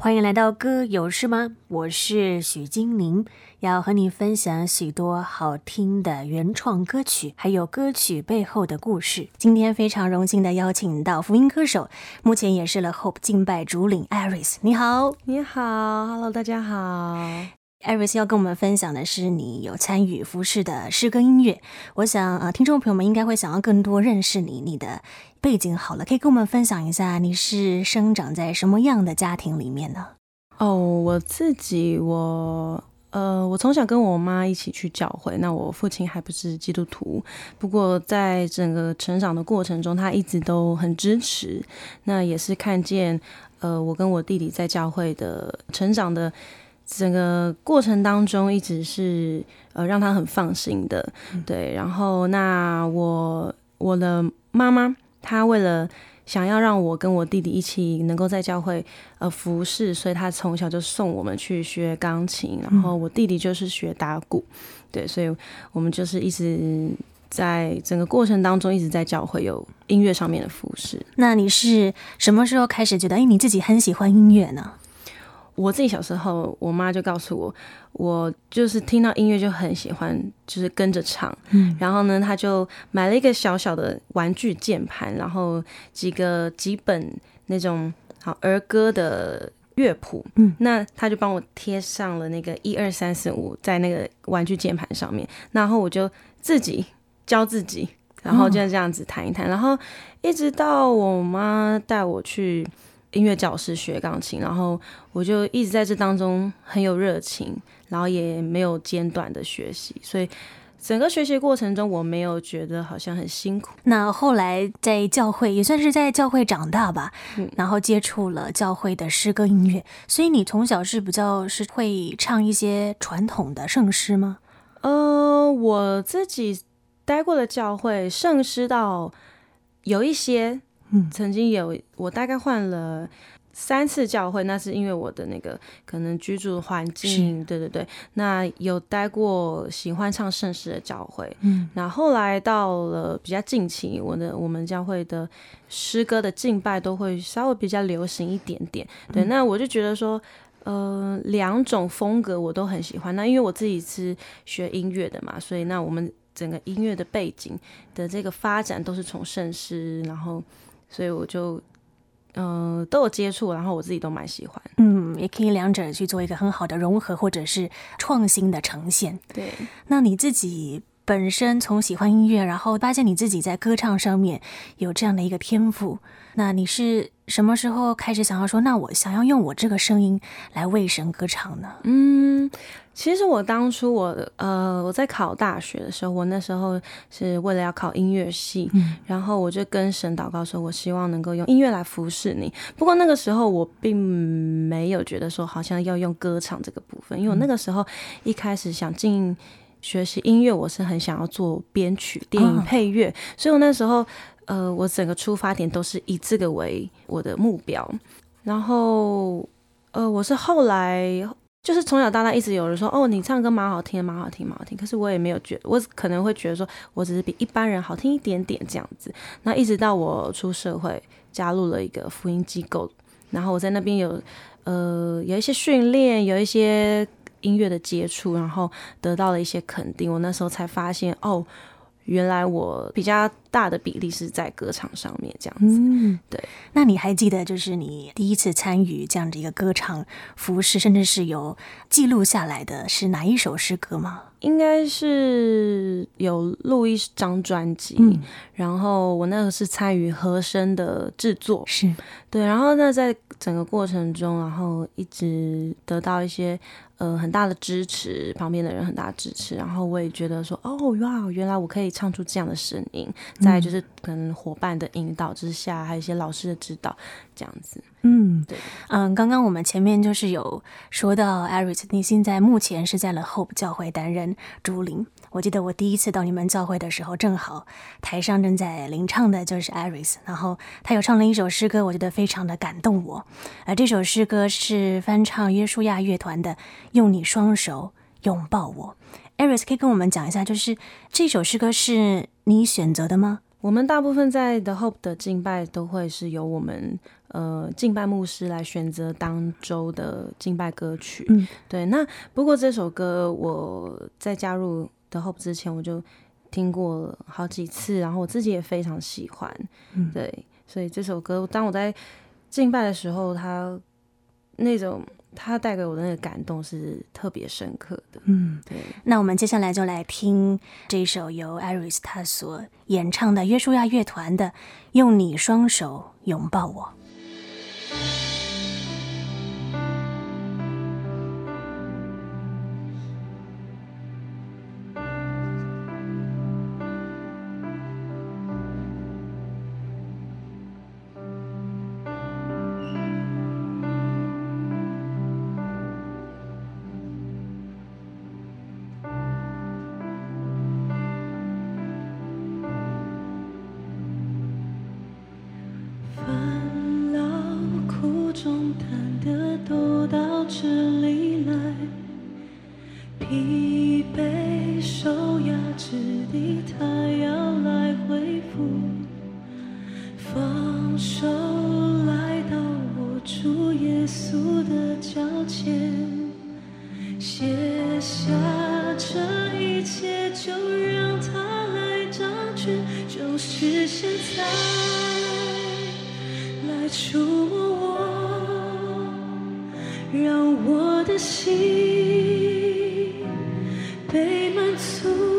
欢迎来到歌有事吗？我是许金宁，要和你分享许多好听的原创歌曲，还有歌曲背后的故事。今天非常荣幸的邀请到福音歌手，目前也是了 Hope 敬拜主领 Aris。你好，你好，Hello，大家好。Iris 要跟我们分享的是你有参与服饰的诗歌音乐。我想，呃，听众朋友们应该会想要更多认识你，你的背景好了，可以跟我们分享一下你是生长在什么样的家庭里面呢？哦，我自己，我呃，我从小跟我妈一起去教会。那我父亲还不是基督徒，不过在整个成长的过程中，他一直都很支持。那也是看见，呃，我跟我弟弟在教会的成长的。整个过程当中，一直是呃让他很放心的，对。然后那我我的妈妈，她为了想要让我跟我弟弟一起能够在教会呃服侍，所以她从小就送我们去学钢琴，然后我弟弟就是学打鼓，对。所以我们就是一直在整个过程当中一直在教会有音乐上面的服饰。那你是什么时候开始觉得，哎，你自己很喜欢音乐呢？我自己小时候，我妈就告诉我，我就是听到音乐就很喜欢，就是跟着唱。嗯，然后呢，她就买了一个小小的玩具键盘，然后几个几本那种好儿歌的乐谱。嗯，那她就帮我贴上了那个一二三四五在那个玩具键盘上面，然后我就自己教自己，然后就这样子弹一弹，然后一直到我妈带我去。音乐教室学钢琴，然后我就一直在这当中很有热情，然后也没有间断的学习，所以整个学习过程中我没有觉得好像很辛苦。那后来在教会也算是在教会长大吧，嗯，然后接触了教会的诗歌音乐，所以你从小是比较是会唱一些传统的圣诗吗？呃，我自己待过的教会圣诗到有一些。嗯，曾经有我大概换了三次教会，那是因为我的那个可能居住环境，对对对。那有待过喜欢唱圣诗的教会，嗯，那后来到了比较近期，我的我们教会的诗歌的敬拜都会稍微比较流行一点点，对。嗯、那我就觉得说，呃，两种风格我都很喜欢。那因为我自己是学音乐的嘛，所以那我们整个音乐的背景的这个发展都是从圣诗，然后。所以我就，嗯、呃，都有接触，然后我自己都蛮喜欢。嗯，也可以两者去做一个很好的融合，或者是创新的呈现。对，那你自己本身从喜欢音乐，然后发现你自己在歌唱上面有这样的一个天赋，那你是什么时候开始想要说，那我想要用我这个声音来为神歌唱呢？嗯。其实我当初我呃我在考大学的时候，我那时候是为了要考音乐系，嗯，然后我就跟神祷告说，我希望能够用音乐来服侍你。不过那个时候我并没有觉得说好像要用歌唱这个部分，因为我那个时候一开始想进学习音乐，我是很想要做编曲、电影配乐，哦，所以我那时候呃我整个出发点都是以这个为我的目标。然后呃我是后来。就是从小到大一直有人说，哦，你唱歌蛮好听，蛮好听，蛮好听。可是我也没有觉，我可能会觉得说，我只是比一般人好听一点点这样子。那一直到我出社会，加入了一个福音机构，然后我在那边有呃有一些训练，有一些音乐的接触，然后得到了一些肯定。我那时候才发现，哦。原来我比较大的比例是在歌唱上面这样子，嗯，对。那你还记得就是你第一次参与这样的一个歌唱服饰，甚至是有记录下来的是哪一首诗歌吗？应该是有录一张专辑，嗯，然后我那个是参与和声的制作，是对。然后那在整个过程中，然后一直得到一些。呃，很大的支持，旁边的人很大的支持，然后我也觉得说，哦，哇，原来我可以唱出这样的声音。在就是可能伙伴的引导之下，还有一些老师的指导，这样子。嗯，对，嗯，刚刚我们前面就是有说到 eris 你现在目前是在了 Hope 教会担任主领。我记得我第一次到你们教会的时候，正好台上正在领唱的就是 Iris，然后他有唱了一首诗歌，我觉得非常的感动我。而这首诗歌是翻唱约书亚乐团的《用你双手拥抱我》。Iris 可以跟我们讲一下，就是这首诗歌是你选择的吗？我们大部分在 The Hope 的敬拜都会是由我们呃敬拜牧师来选择当周的敬拜歌曲。嗯，对。那不过这首歌我在加入 The Hope 之前，我就听过好几次，然后我自己也非常喜欢。嗯，对。所以这首歌，当我在敬拜的时候，它那种。他带给我的那个感动是特别深刻的。嗯，对。那我们接下来就来听这一首由 Aris 他所演唱的约书亚乐团的《用你双手拥抱我》。爱来触摸我让我的心被满足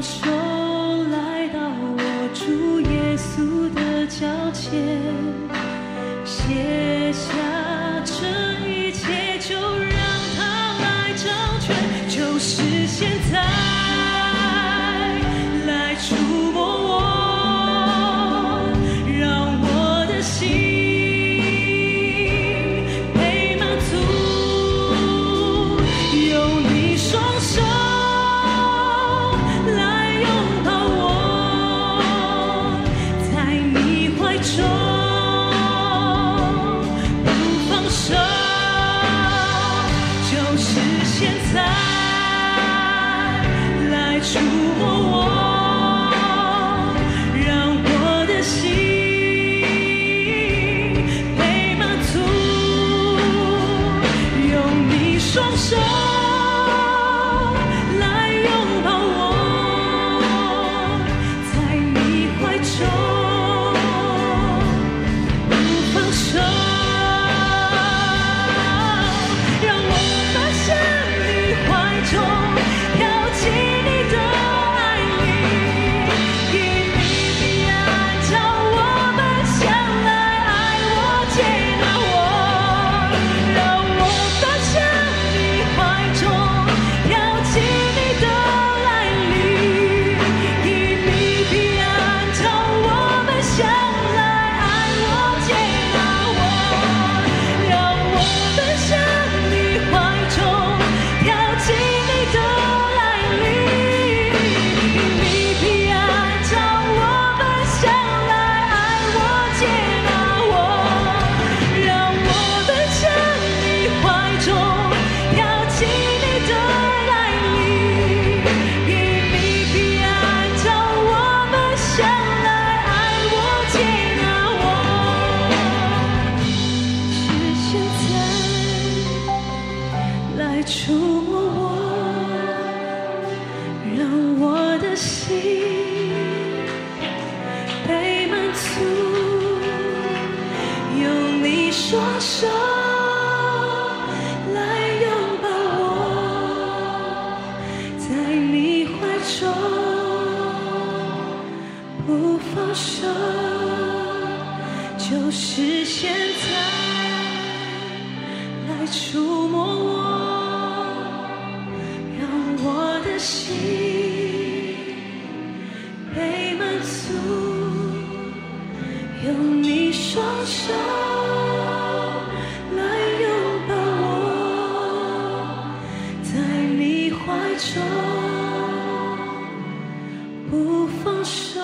双手来到我主耶稣的脚前。you want. 触摸。我不放手。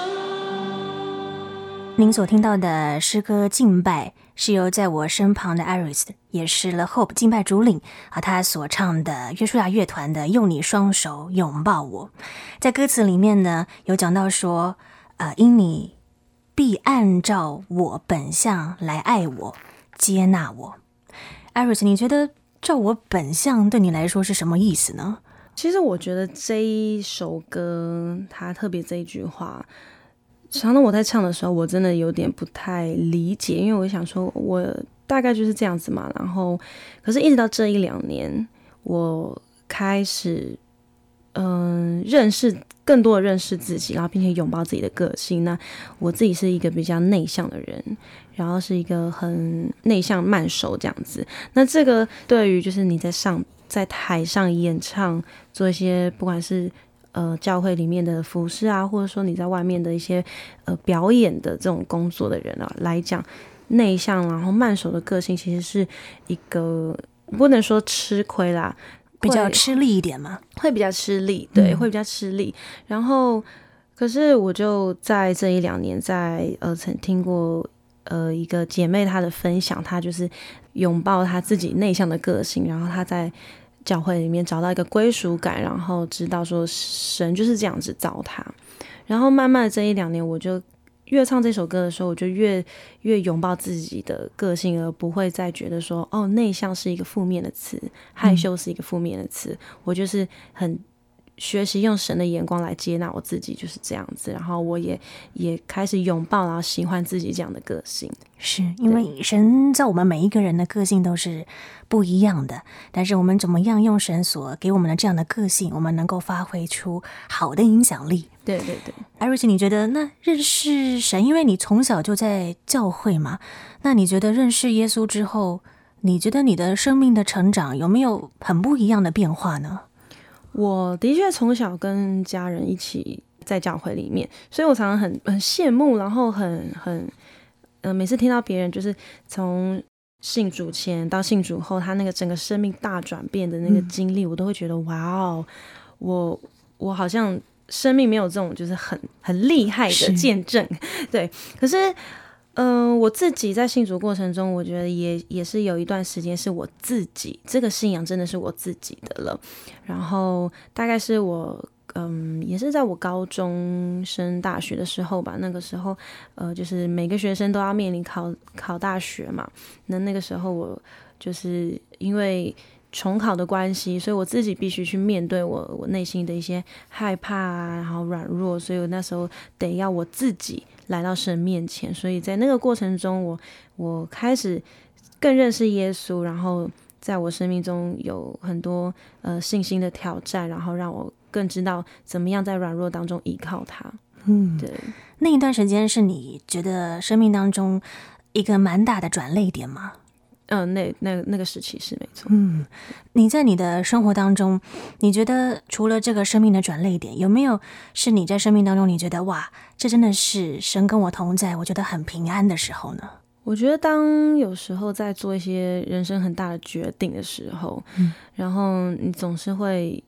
您所听到的诗歌敬拜是由在我身旁的 Iris，也是 The Hope 敬拜主领，和他所唱的约书亚乐团的《用你双手拥抱我》。在歌词里面呢，有讲到说，呃，因你必按照我本相来爱我、接纳我。Iris，你觉得照我本相对你来说是什么意思呢？其实我觉得这一首歌，它特别这一句话。常常我在唱的时候，我真的有点不太理解，因为我想说，我大概就是这样子嘛。然后，可是一直到这一两年，我开始，嗯、认识更多的认识自己，然后并且拥抱自己的个性。那我自己是一个比较内向的人，然后是一个很内向慢熟这样子。那这个对于就是你在上在台上演唱，做一些不管是。呃，教会里面的服饰啊，或者说你在外面的一些呃表演的这种工作的人啊来讲，内向然后慢熟的个性，其实是一个不能说吃亏啦，比较吃力一点嘛，会比较吃力，对，嗯、会比较吃力。然后，可是我就在这一两年在，在呃曾听过呃一个姐妹她的分享，她就是拥抱她自己内向的个性，然后她在。教会里面找到一个归属感，然后知道说神就是这样子造他，然后慢慢的这一两年，我就越唱这首歌的时候，我就越越拥抱自己的个性，而不会再觉得说哦，内向是一个负面的词，害羞是一个负面的词，我就是很。学习用神的眼光来接纳我自己，就是这样子。然后我也也开始拥抱，然后喜欢自己这样的个性。是因为神在我们每一个人的个性都是不一样的，但是我们怎么样用神所给我们的这样的个性，我们能够发挥出好的影响力？对对对。Iris，你觉得那认识神，因为你从小就在教会嘛，那你觉得认识耶稣之后，你觉得你的生命的成长有没有很不一样的变化呢？我的确从小跟家人一起在教会里面，所以我常常很很羡慕，然后很很呃，每次听到别人就是从信主前到信主后，他那个整个生命大转变的那个经历，嗯、我都会觉得哇哦，我我好像生命没有这种就是很很厉害的见证，对，可是。嗯、我自己在信主过程中，我觉得也也是有一段时间是我自己这个信仰真的是我自己的了。然后大概是我嗯，也是在我高中升大学的时候吧。那个时候，呃，就是每个学生都要面临考考大学嘛。那那个时候我就是因为重考的关系，所以我自己必须去面对我我内心的一些害怕啊，然后软弱，所以我那时候得要我自己。来到神面前，所以在那个过程中我，我我开始更认识耶稣，然后在我生命中有很多呃信心的挑战，然后让我更知道怎么样在软弱当中依靠他。嗯，对，那一段时间是你觉得生命当中一个蛮大的转泪点吗？嗯、呃，那那那个时期是没错。嗯，你在你的生活当中，你觉得除了这个生命的转泪点，有没有是你在生命当中你觉得哇，这真的是神跟我同在，我觉得很平安的时候呢？我觉得当有时候在做一些人生很大的决定的时候，嗯，然后你总是会。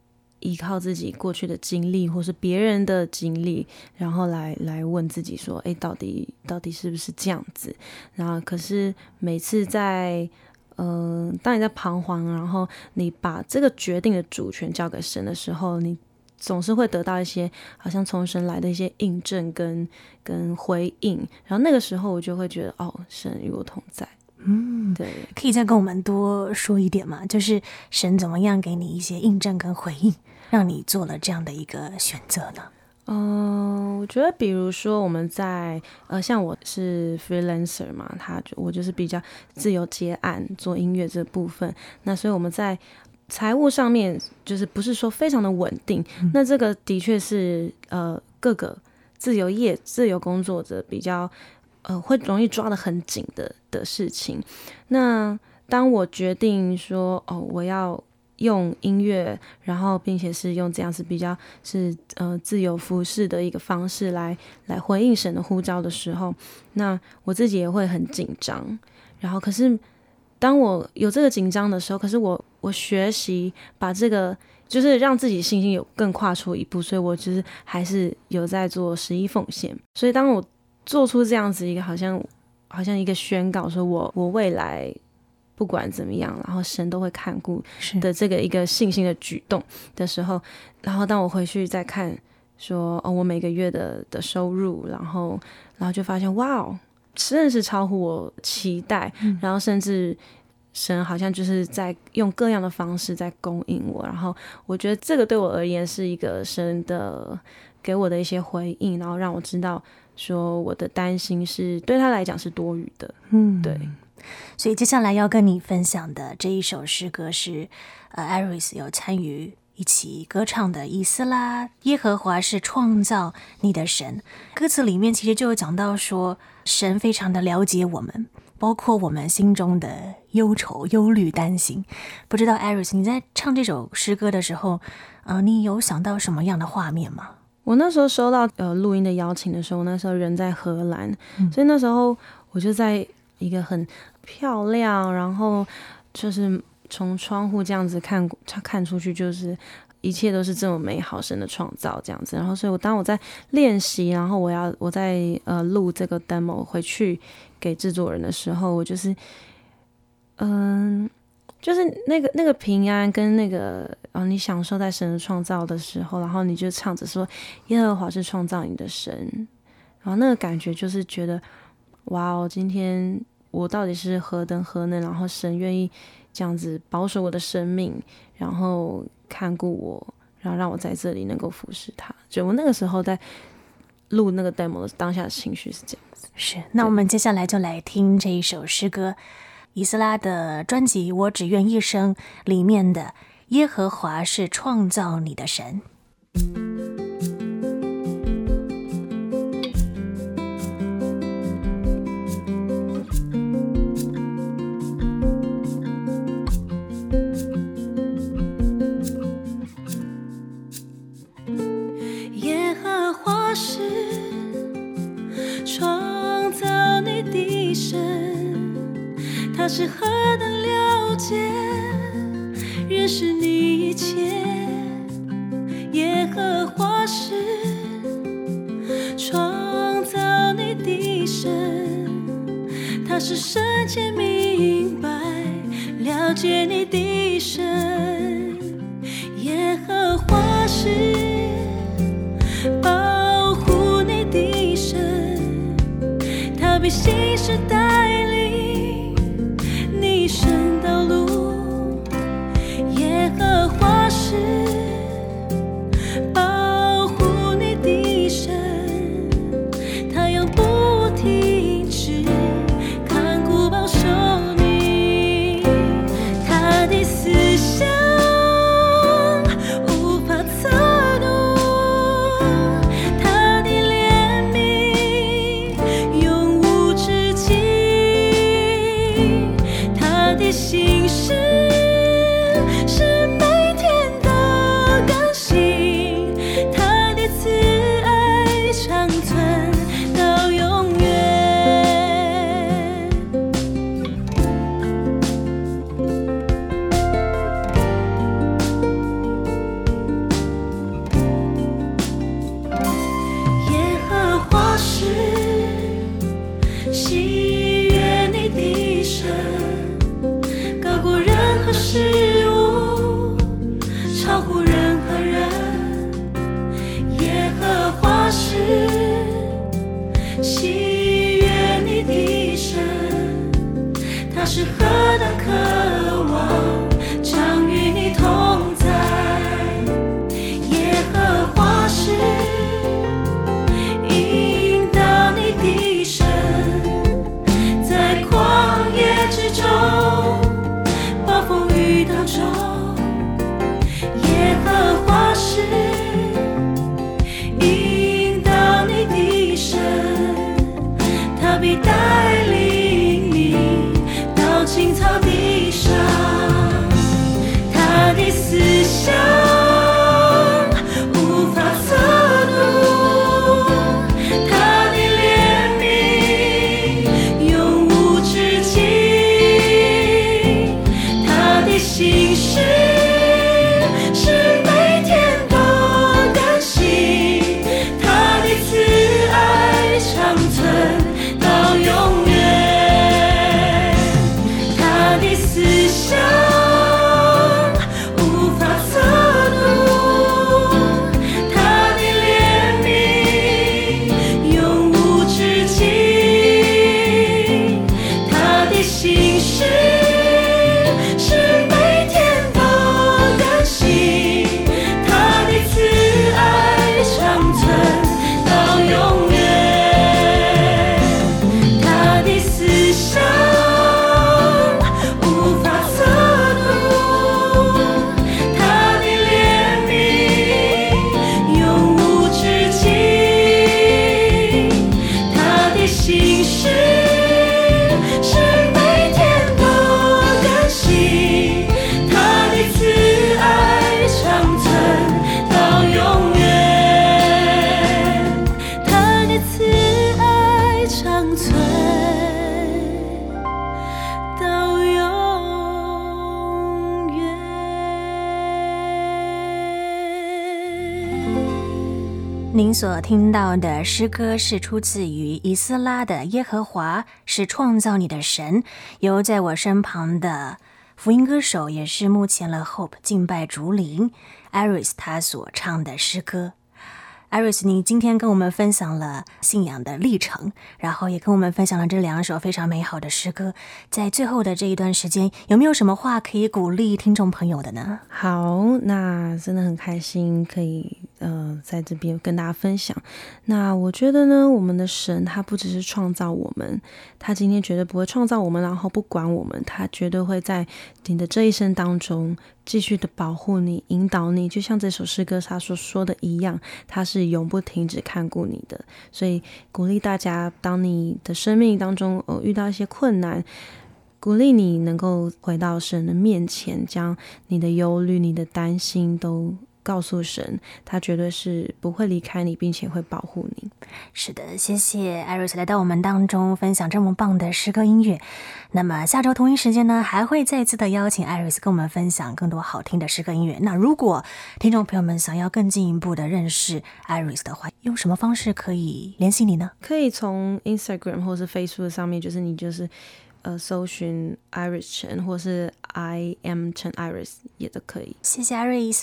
依靠自己过去的经历，或是别人的经历，然后来来问自己说：“诶，到底到底是不是这样子？”然后，可是每次在嗯、当你在彷徨，然后你把这个决定的主权交给神的时候，你总是会得到一些好像从神来的一些印证跟跟回应。然后那个时候，我就会觉得：“哦，神与我同在。”嗯，对，可以再跟我们多说一点吗？就是神怎么样给你一些印证跟回应？让你做了这样的一个选择呢？嗯、呃，我觉得，比如说我们在呃，像我是 freelancer 嘛，他就我就是比较自由接案做音乐这部分。那所以我们在财务上面就是不是说非常的稳定。嗯、那这个的确是呃，各个自由业、自由工作者比较呃会容易抓得很紧的的事情。那当我决定说哦，我要。用音乐，然后并且是用这样子比较是呃自由服侍的一个方式来来回应神的呼召的时候，那我自己也会很紧张。然后可是当我有这个紧张的时候，可是我我学习把这个就是让自己信心有更跨出一步，所以我就是还是有在做十一奉献。所以当我做出这样子一个好像好像一个宣告，说我我未来不管怎么样，然后神都会看顾的这个一个信心的举动的时候，然后当我回去再看说哦，我每个月的的收入，然后然后就发现哇哦，真的是超乎我期待，嗯、然后甚至。神好像就是在用各样的方式在供应我，然后我觉得这个对我而言是一个神的给我的一些回应，然后让我知道说我的担心是对他来讲是多余的。嗯，对。所以接下来要跟你分享的这一首诗歌是，呃，Aris 有参与一起歌唱的《以斯拉》，耶和华是创造你的神。歌词里面其实就有讲到说，神非常的了解我们。包括我们心中的忧愁、忧虑、担心，不知道 Aris，你在唱这首诗歌的时候，啊、呃，你有想到什么样的画面吗？我那时候收到呃录音的邀请的时候，那时候人在荷兰，嗯、所以那时候我就在一个很漂亮，然后就是从窗户这样子看看出去，就是一切都是这么美好，神的创造这样子。然后，所以我当我在练习，然后我要我在呃录这个 demo 回去。给制作人的时候，我就是，嗯，就是那个那个平安跟那个啊，你享受在神的创造的时候，然后你就唱着说耶和华是创造你的神，然后那个感觉就是觉得哇哦，今天我到底是何等何能，然后神愿意这样子保守我的生命，然后看顾我，然后让我在这里能够服侍他。就我那个时候在录那个 demo 的当下的情绪是这样子。是，那我们接下来就来听这一首诗歌，以斯拉的专辑《我只愿一生》里面的“耶和华是创造你的神”。是保护你的神，逃避现实的是听到的诗歌是出自于以斯拉的《耶和华是创造你的神》，由在我身旁的福音歌手，也是目前了 Hope 敬拜竹林 Iris 他所唱的诗歌。艾瑞斯你今天跟我们分享了信仰的历程，然后也跟我们分享了这两首非常美好的诗歌。在最后的这一段时间，有没有什么话可以鼓励听众朋友的呢？好，那真的很开心可以呃在这边跟大家分享。那我觉得呢，我们的神他不只是创造我们，他今天绝对不会创造我们，然后不管我们，他绝对会在你的这一生当中。继续的保护你，引导你，就像这首诗歌他所说的一样，他是永不停止看顾你的。所以鼓励大家，当你的生命当中呃遇到一些困难，鼓励你能够回到神的面前，将你的忧虑、你的担心都。告诉神，他绝对是不会离开你，并且会保护你。是的，谢谢艾瑞斯来到我们当中分享这么棒的诗歌音乐。那么下周同一时间呢，还会再次的邀请艾瑞斯跟我们分享更多好听的诗歌音乐。那如果听众朋友们想要更进一步的认识艾瑞斯的话，用什么方式可以联系你呢？可以从 Instagram 或是 Facebook 上面，就是你就是呃搜寻 Iris Chen，或是 I am Chen Iris 也都可以。谢谢 Iris。